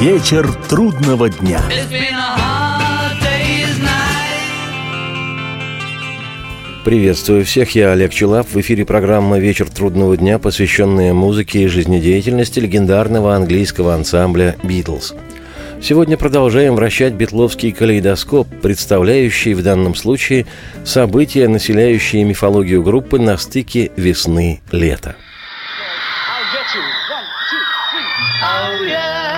Вечер трудного дня. Приветствую всех, я Олег Челап. В эфире программа «Вечер трудного дня», посвященная музыке и жизнедеятельности легендарного английского ансамбля «Битлз». Сегодня продолжаем вращать битловский калейдоскоп, представляющий в данном случае события, населяющие мифологию группы на стыке весны-лета. Oh yeah,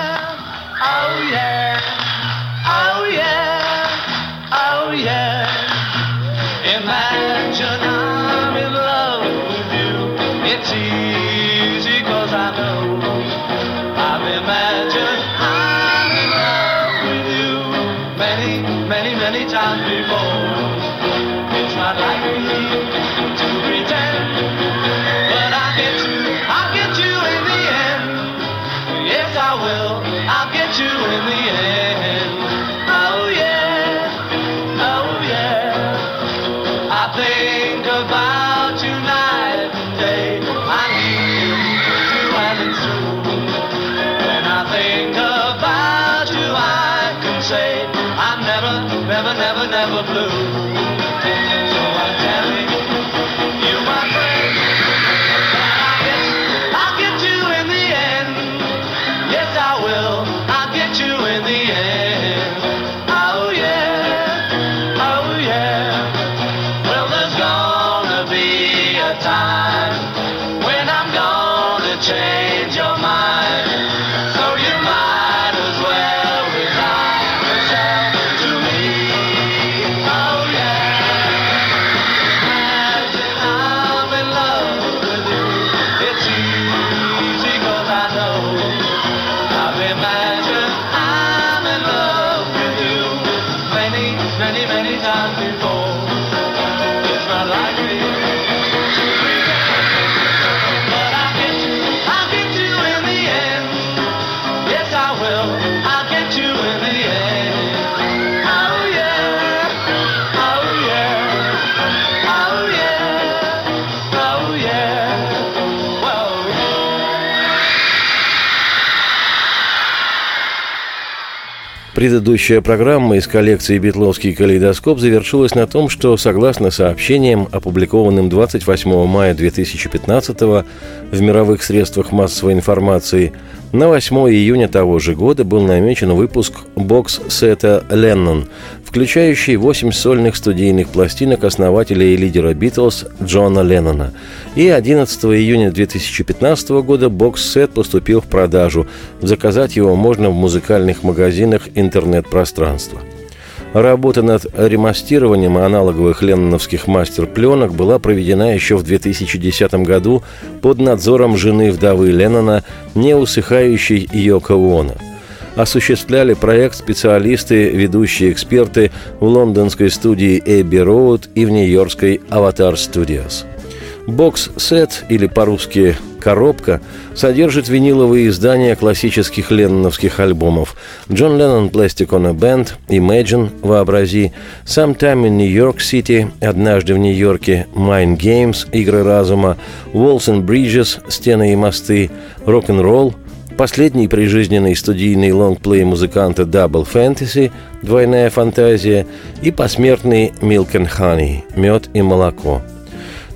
never, never, blue. Предыдущая программа из коллекции «Битловский калейдоскоп» завершилась на том, что, согласно сообщениям, опубликованным 28 мая 2015 в мировых средствах массовой информации, на 8 июня того же года был намечен выпуск бокс-сета «Леннон», включающий 8 сольных студийных пластинок основателя и лидера «Битлз» Джона Леннона. И 11 июня 2015 года бокс-сет поступил в продажу. Заказать его можно в музыкальных магазинах интернет-пространства. Работа над ремастированием аналоговых ленноновских мастер-пленок была проведена еще в 2010 году под надзором жены вдовы Леннона, не усыхающей Йоко Уона. Осуществляли проект специалисты, ведущие эксперты в лондонской студии Эбби Роуд и в нью-йоркской Аватар Studios. Бокс-сет, или по-русски «коробка», содержит виниловые издания классических ленноновских альбомов «Джон Леннон Plastic on a Band», «Imagine», «Вообрази», «Sometime in New York City», «Однажды в Нью-Йорке», «Mind Games», «Игры разума», «Walls and Bridges», «Стены и мосты», «Рок-н-ролл», Последний прижизненный студийный лонгплей музыканта Double Fantasy «Двойная фантазия» и посмертный Milk and Honey «Мед и молоко».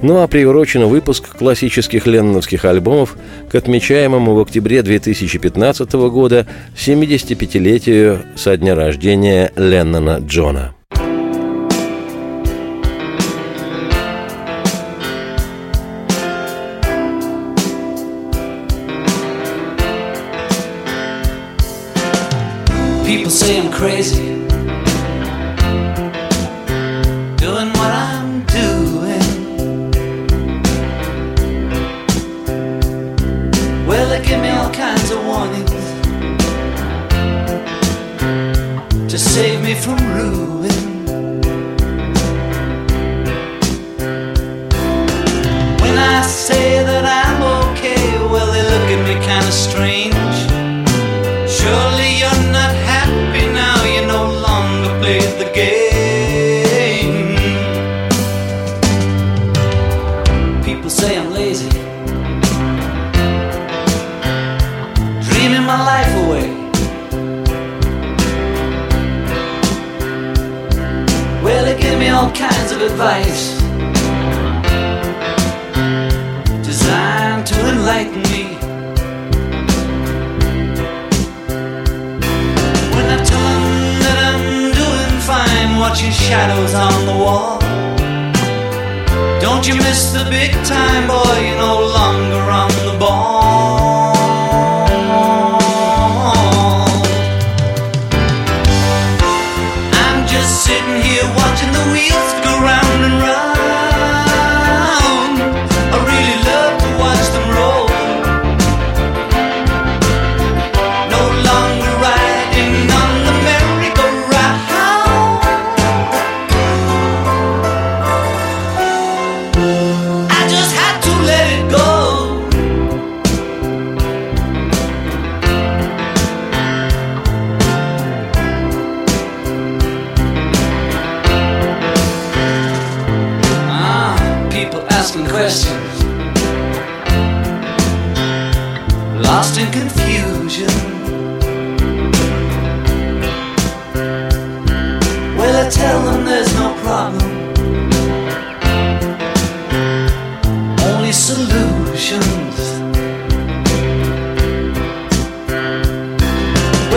Ну а приурочен выпуск классических ленноновских альбомов к отмечаемому в октябре 2015 года 75-летию со дня рождения Леннона Джона. Say I'm crazy. Enlighten me. When I tell them that I'm doing fine, watching shadows on the wall. Don't you miss the big time, boy? You're no longer on the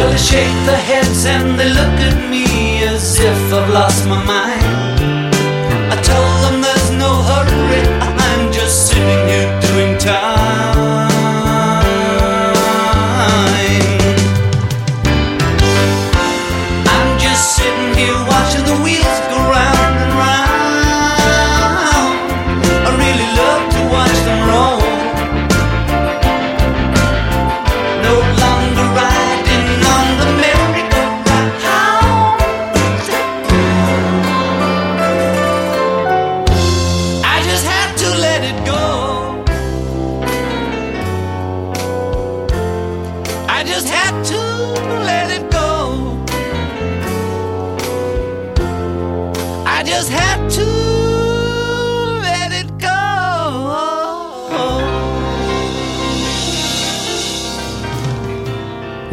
They shake their heads and they look at me as if I've lost my mind.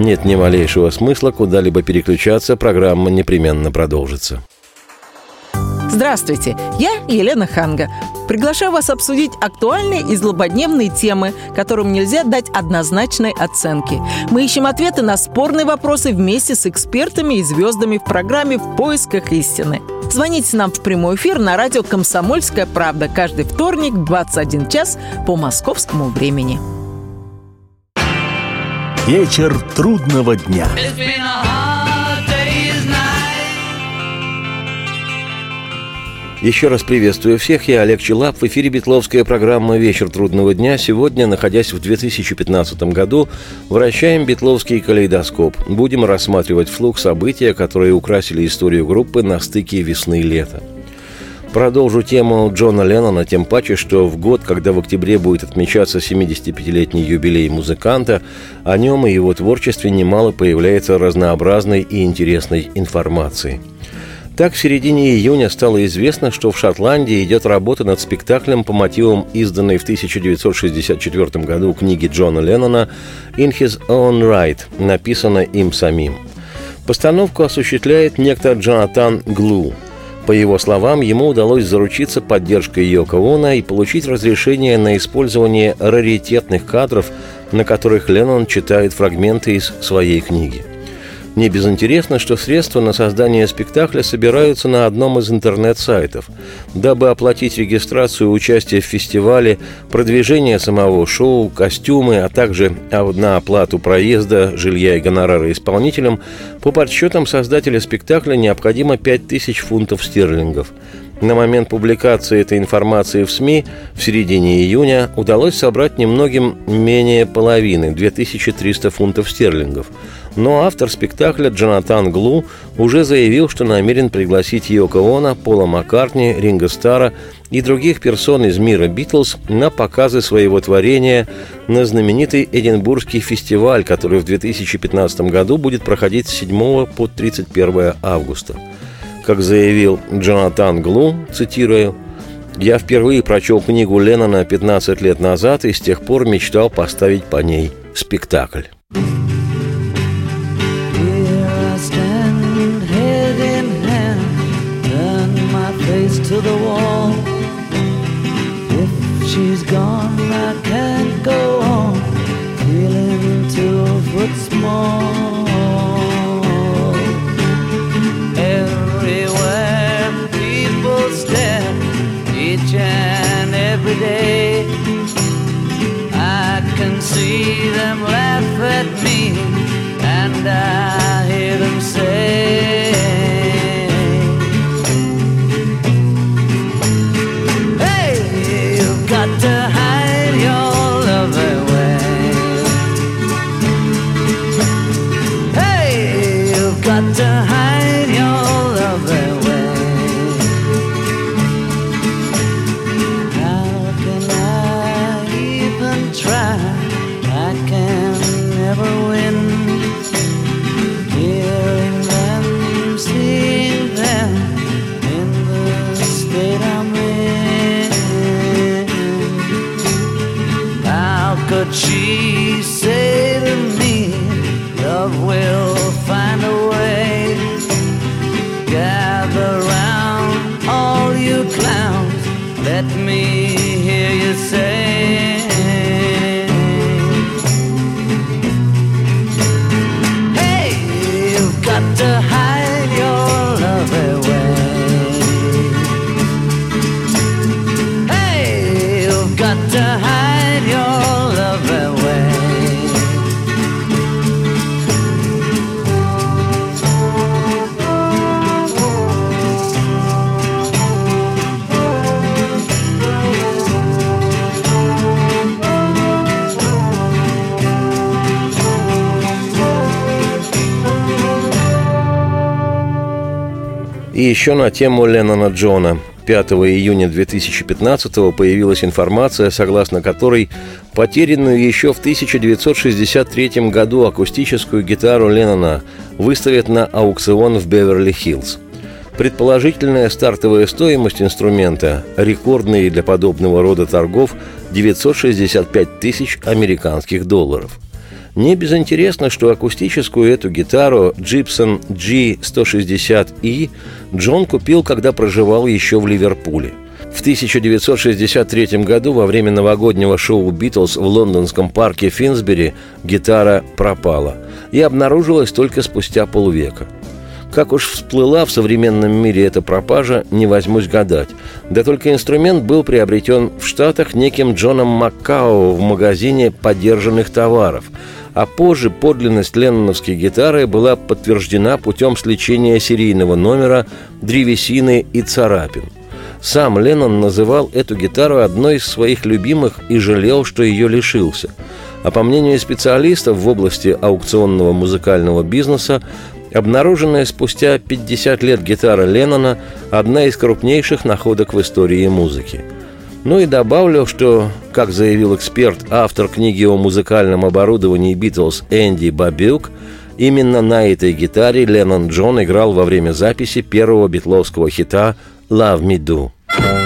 Нет ни малейшего смысла куда-либо переключаться, программа непременно продолжится. Здравствуйте, я Елена Ханга. Приглашаю вас обсудить актуальные и злободневные темы, которым нельзя дать однозначной оценки. Мы ищем ответы на спорные вопросы вместе с экспертами и звездами в программе «В поисках истины». Звоните нам в прямой эфир на радио «Комсомольская правда» каждый вторник в 21 час по московскому времени. Вечер трудного дня. Еще раз приветствую всех, я Олег Челап. В эфире Бетловская программа «Вечер трудного дня». Сегодня, находясь в 2015 году, вращаем Бетловский калейдоскоп. Будем рассматривать вслух события, которые украсили историю группы на стыке весны и лета. Продолжу тему Джона Леннона, тем паче, что в год, когда в октябре будет отмечаться 75-летний юбилей музыканта, о нем и его творчестве немало появляется разнообразной и интересной информации. Так, в середине июня стало известно, что в Шотландии идет работа над спектаклем по мотивам изданной в 1964 году книги Джона Леннона «In His Own Right», написанной им самим. Постановку осуществляет некто Джонатан Глу. По его словам, ему удалось заручиться поддержкой Йоко Оно и получить разрешение на использование раритетных кадров, на которых Леннон читает фрагменты из своей книги. Не безинтересно, что средства на создание спектакля собираются на одном из интернет-сайтов. Дабы оплатить регистрацию участия в фестивале, продвижение самого шоу, костюмы, а также на оплату проезда, жилья и гонорара исполнителям, по подсчетам создателя спектакля необходимо 5000 фунтов стерлингов. На момент публикации этой информации в СМИ в середине июня удалось собрать немногим менее половины – 2300 фунтов стерлингов. Но автор спектакля Джонатан Глу уже заявил, что намерен пригласить Йоко Оно, Пола Маккартни, Ринго Стара и других персон из мира Битлз на показы своего творения на знаменитый Эдинбургский фестиваль, который в 2015 году будет проходить с 7 по 31 августа. Как заявил Джонатан Глу, цитирую, «Я впервые прочел книгу Леннона 15 лет назад и с тех пор мечтал поставить по ней спектакль». To the wall. If she's gone, I can't go on feeling two foot small. Everywhere people stare, each and every day. I can see them laugh at me, and I hear them say. Еще на тему Леннона Джона. 5 июня 2015 появилась информация, согласно которой потерянную еще в 1963 году акустическую гитару Леннона выставят на аукцион в Беверли-Хиллз. Предположительная стартовая стоимость инструмента, рекордные для подобного рода торгов, 965 тысяч американских долларов – не безинтересно, что акустическую эту гитару Gibson G160E Джон купил, когда проживал еще в Ливерпуле. В 1963 году во время новогоднего шоу «Битлз» в лондонском парке Финсбери гитара пропала и обнаружилась только спустя полвека. Как уж всплыла в современном мире эта пропажа, не возьмусь гадать. Да только инструмент был приобретен в Штатах неким Джоном Маккао в магазине подержанных товаров, а позже подлинность ленноновской гитары была подтверждена путем сличения серийного номера, древесины и царапин. Сам Леннон называл эту гитару одной из своих любимых и жалел, что ее лишился. А по мнению специалистов в области аукционного музыкального бизнеса, обнаруженная спустя 50 лет гитара Леннона – одна из крупнейших находок в истории музыки. Ну и добавлю, что, как заявил эксперт, автор книги о музыкальном оборудовании Битлз Энди Бабюк, именно на этой гитаре Леннон Джон играл во время записи первого битловского хита «Love Me Do».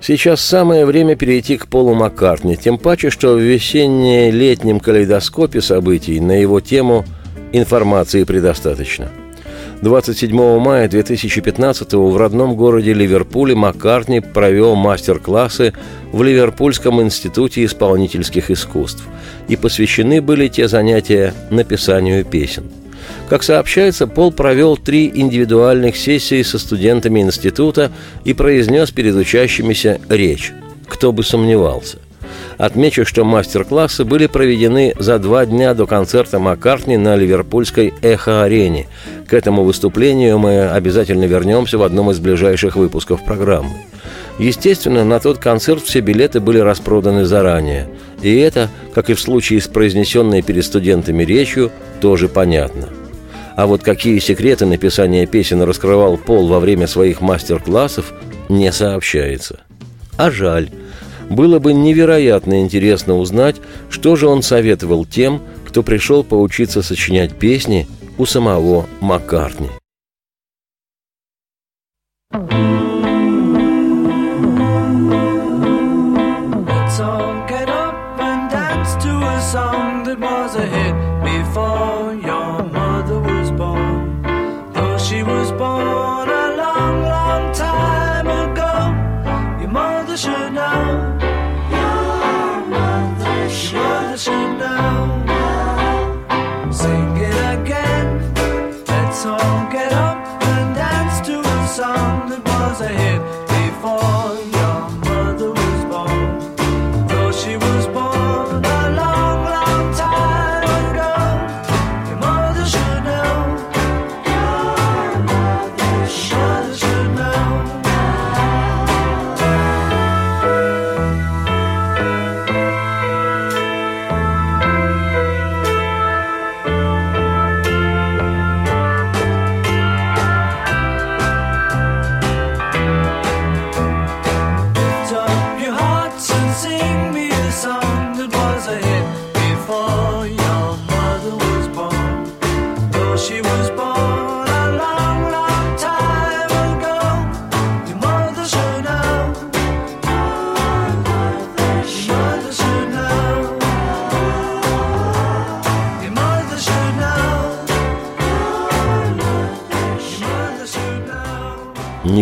Сейчас самое время перейти к Полу Маккартни, тем паче, что в весенне-летнем калейдоскопе событий на его тему информации предостаточно. 27 мая 2015 в родном городе Ливерпуле Маккартни провел мастер-классы в Ливерпульском институте исполнительских искусств, и посвящены были те занятия написанию песен – как сообщается, Пол провел три индивидуальных сессии со студентами института и произнес перед учащимися речь. Кто бы сомневался. Отмечу, что мастер-классы были проведены за два дня до концерта Маккартни на ливерпульской «Эхо-арене». К этому выступлению мы обязательно вернемся в одном из ближайших выпусков программы. Естественно, на тот концерт все билеты были распроданы заранее. И это, как и в случае с произнесенной перед студентами речью, тоже понятно – а вот какие секреты написания песен раскрывал Пол во время своих мастер-классов, не сообщается. А жаль. Было бы невероятно интересно узнать, что же он советовал тем, кто пришел поучиться сочинять песни у самого Маккартни. ahead.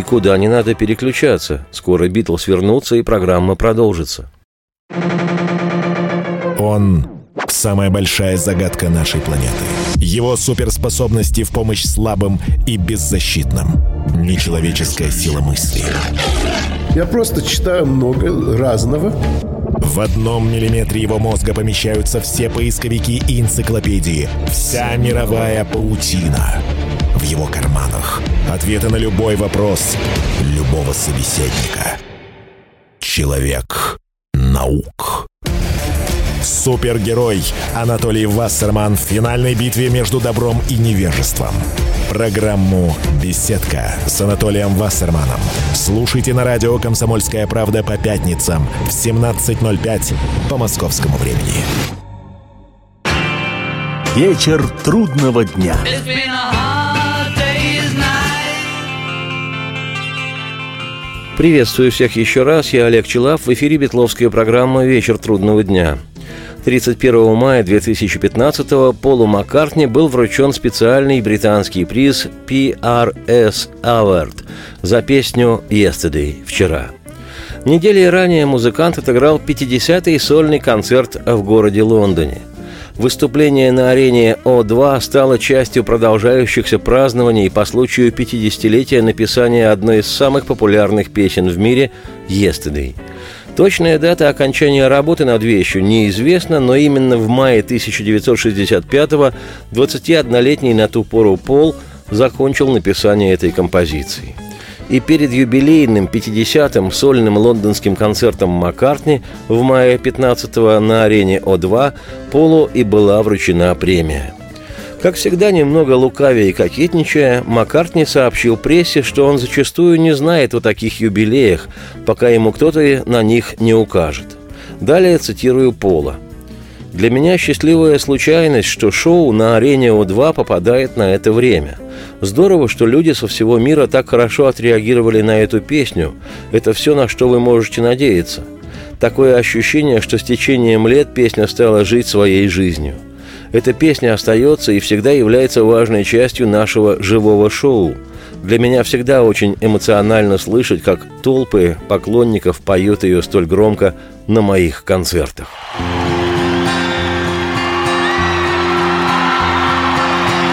Никуда не надо переключаться. Скоро Битлз вернутся, и программа продолжится. Он – самая большая загадка нашей планеты. Его суперспособности в помощь слабым и беззащитным. Нечеловеческая сила мысли. Я просто читаю много разного. В одном миллиметре его мозга помещаются все поисковики и энциклопедии. Вся мировая паутина в его карманах. Ответы на любой вопрос любого собеседника. Человек наук. Супергерой Анатолий Вассерман в финальной битве между добром и невежеством. Программу «Беседка» с Анатолием Вассерманом. Слушайте на радио «Комсомольская правда» по пятницам в 17.05 по московскому времени. Вечер трудного дня. Приветствую всех еще раз. Я Олег Челав. В эфире Бетловская программа «Вечер трудного дня». 31 мая 2015 Полу Маккартни был вручен специальный британский приз PRS Award за песню «Yesterday» – «Вчера». Недели ранее музыкант отыграл 50-й сольный концерт в городе Лондоне – Выступление на арене О2 стало частью продолжающихся празднований по случаю 50-летия написания одной из самых популярных песен в мире «Yesterday». Точная дата окончания работы над вещью неизвестна, но именно в мае 1965-го 21-летний на ту пору Пол закончил написание этой композиции – и перед юбилейным 50-м сольным лондонским концертом Маккартни в мае 15-го на арене О2 Полу и была вручена премия. Как всегда, немного лукавя и кокетничая, Маккартни сообщил прессе, что он зачастую не знает о таких юбилеях, пока ему кто-то на них не укажет. Далее цитирую Пола – Для меня счастливая случайность, что шоу на арене О2 попадает на это время. Здорово, что люди со всего мира так хорошо отреагировали на эту песню. Это все, на что вы можете надеяться. Такое ощущение, что с течением лет песня стала жить своей жизнью. Эта песня остается и всегда является важной частью нашего живого шоу. Для меня всегда очень эмоционально слышать, как толпы поклонников поют ее столь громко на моих концертах.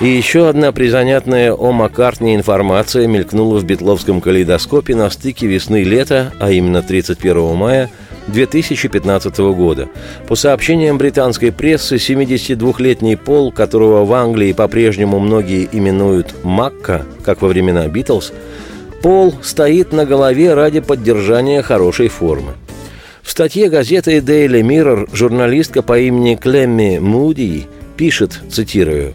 И еще одна призанятная о Маккартне информация мелькнула в битловском калейдоскопе на стыке весны и лета, а именно 31 мая 2015 года. По сообщениям британской прессы, 72-летний Пол, которого в Англии по-прежнему многие именуют Макка, как во времена Битлз, Пол стоит на голове ради поддержания хорошей формы. В статье газеты Daily Mirror журналистка по имени Клемми Муди пишет, цитирую,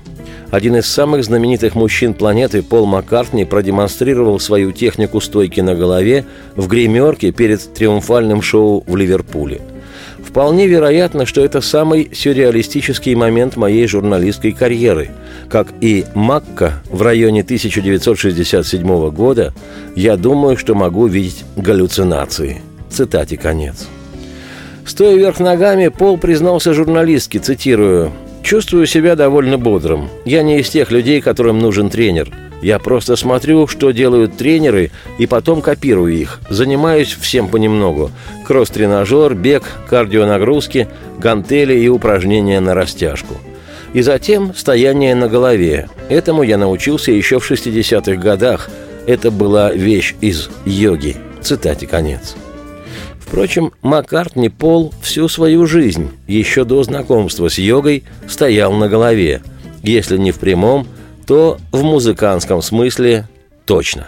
один из самых знаменитых мужчин планеты Пол Маккартни продемонстрировал свою технику стойки на голове в гримерке перед триумфальным шоу в Ливерпуле. Вполне вероятно, что это самый сюрреалистический момент моей журналистской карьеры. Как и Макка в районе 1967 года, я думаю, что могу видеть галлюцинации. Цитате конец. Стоя вверх ногами, Пол признался журналистке, цитирую, Чувствую себя довольно бодрым. Я не из тех людей, которым нужен тренер. Я просто смотрю, что делают тренеры, и потом копирую их. Занимаюсь всем понемногу. Кросс-тренажер, бег, кардионагрузки, гантели и упражнения на растяжку. И затем стояние на голове. Этому я научился еще в 60-х годах. Это была вещь из йоги. Цитате конец. Впрочем, Маккартни Пол всю свою жизнь, еще до знакомства с йогой, стоял на голове. Если не в прямом, то в музыкантском смысле точно.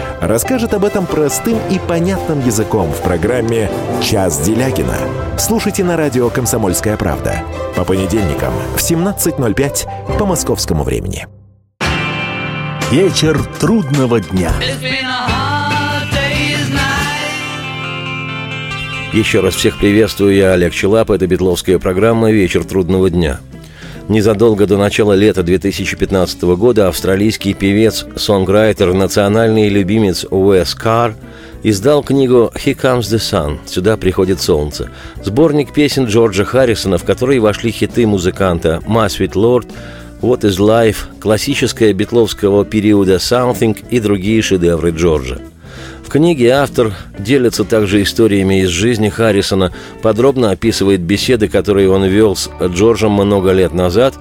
расскажет об этом простым и понятным языком в программе «Час Делягина». Слушайте на радио «Комсомольская правда» по понедельникам в 17.05 по московскому времени. Вечер трудного дня. Еще раз всех приветствую, я Олег Челап, это Бетловская программа «Вечер трудного дня». Незадолго до начала лета 2015 года австралийский певец, сонграйтер, национальный любимец Уэс Карр издал книгу «Here Comes the Sun» – «Сюда приходит солнце», сборник песен Джорджа Харрисона, в который вошли хиты музыканта «My Sweet Lord», «What is Life», классическая битловского периода «Something» и другие шедевры Джорджа – книге автор делится также историями из жизни Харрисона, подробно описывает беседы, которые он вел с Джорджем много лет назад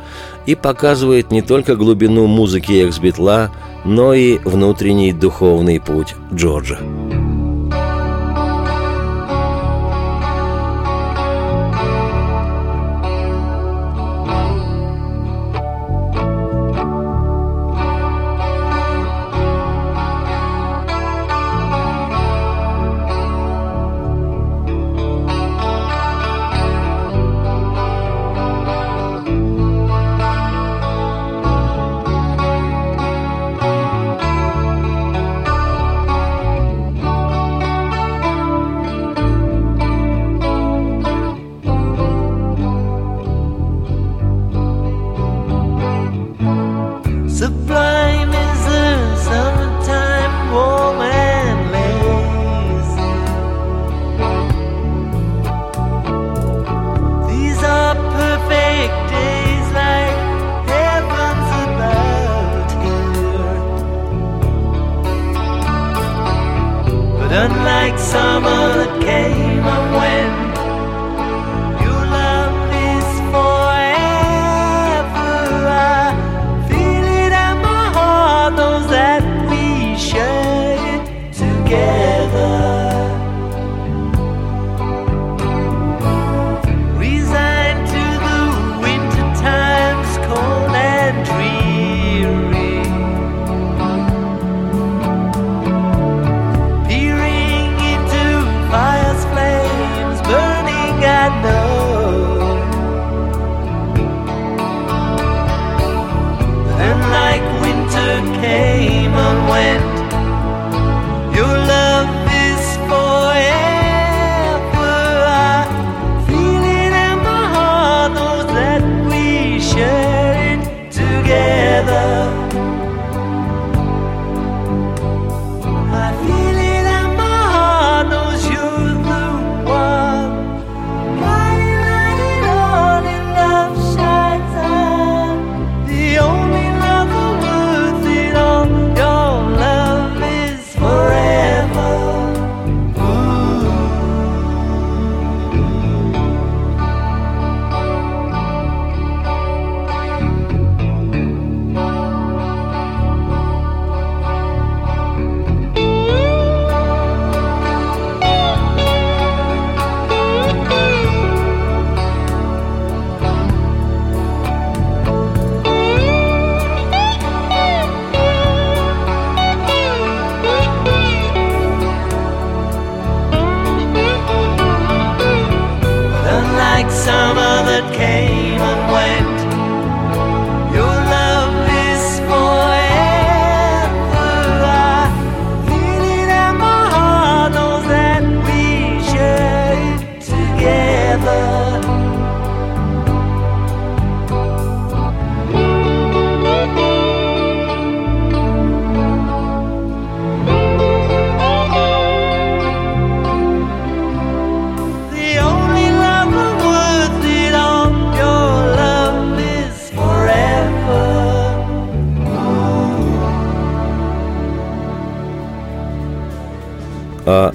и показывает не только глубину музыки экс-битла, но и внутренний духовный путь Джорджа.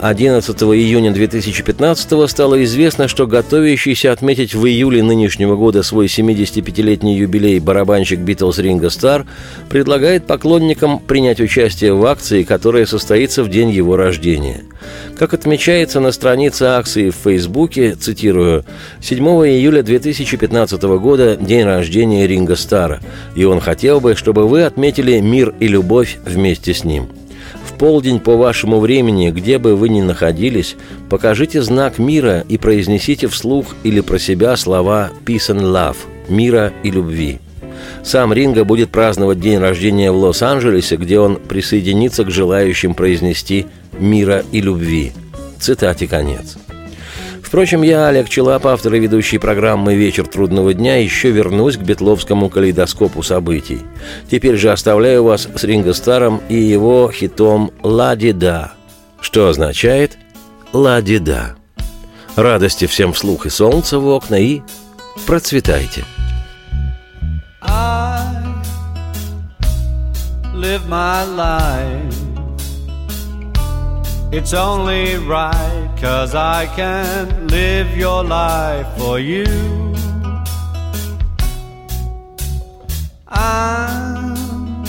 11 июня 2015 стало известно, что готовящийся отметить в июле нынешнего года свой 75-летний юбилей барабанщик Битлз Ринго Стар предлагает поклонникам принять участие в акции, которая состоится в день его рождения. Как отмечается на странице акции в Фейсбуке, цитирую, «7 июля 2015 года – день рождения Ринго Стара, и он хотел бы, чтобы вы отметили мир и любовь вместе с ним» полдень по вашему времени, где бы вы ни находились, покажите знак мира и произнесите вслух или про себя слова «peace and love» – «мира и любви». Сам Ринго будет праздновать день рождения в Лос-Анджелесе, где он присоединится к желающим произнести «мира и любви». Цитате конец. Впрочем, я, Олег Челап, автор и ведущий программы «Вечер трудного дня», еще вернусь к бетловскому калейдоскопу событий. Теперь же оставляю вас с Ринго Старом и его хитом «Ла-ди-да», что означает «Ла-ди-да». Радости всем вслух и солнца в окна и процветайте. It's only right, cause I can't live your life for you. I'm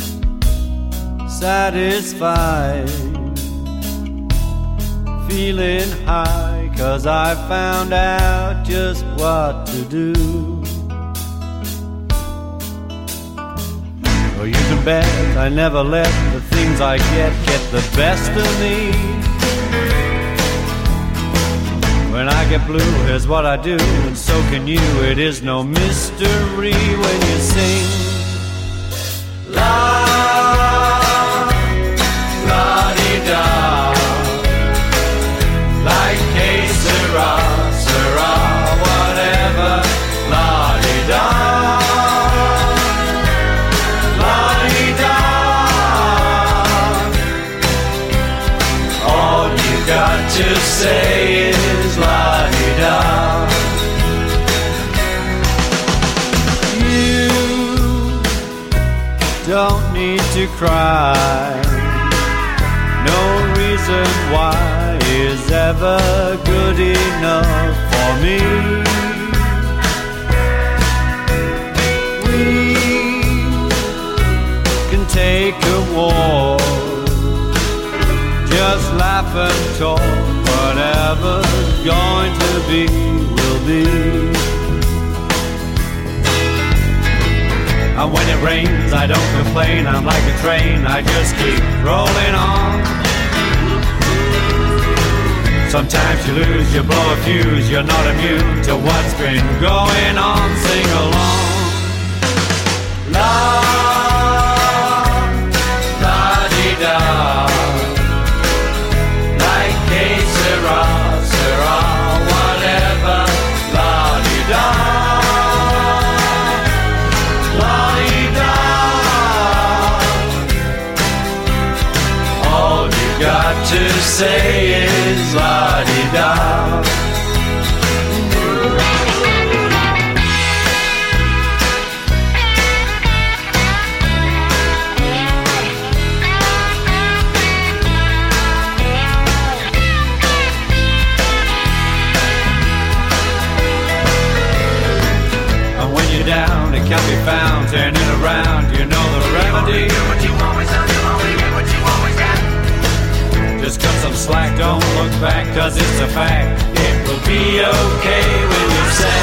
satisfied, feeling high, cause I found out just what to do. Oh, you can bet I never let the things I get get the best of me. When I get blue, here's what I do, and so can you. It is no mystery when you sing. La, la di da, like que sera, sera, whatever. La cry. No reason why is ever good enough for me. We can take a walk, just laugh and talk. Whatever's going to be, will be. And when it rains, I don't complain. I'm like a train, I just keep rolling on. Sometimes you lose, you blow a fuse, you're not immune to what's been going on. Sing along. La, say is la di da. And when you're down, it can be found. Turning around, you know the remedy. Slack, don't look back, cause it's a fact. It will be okay when you say,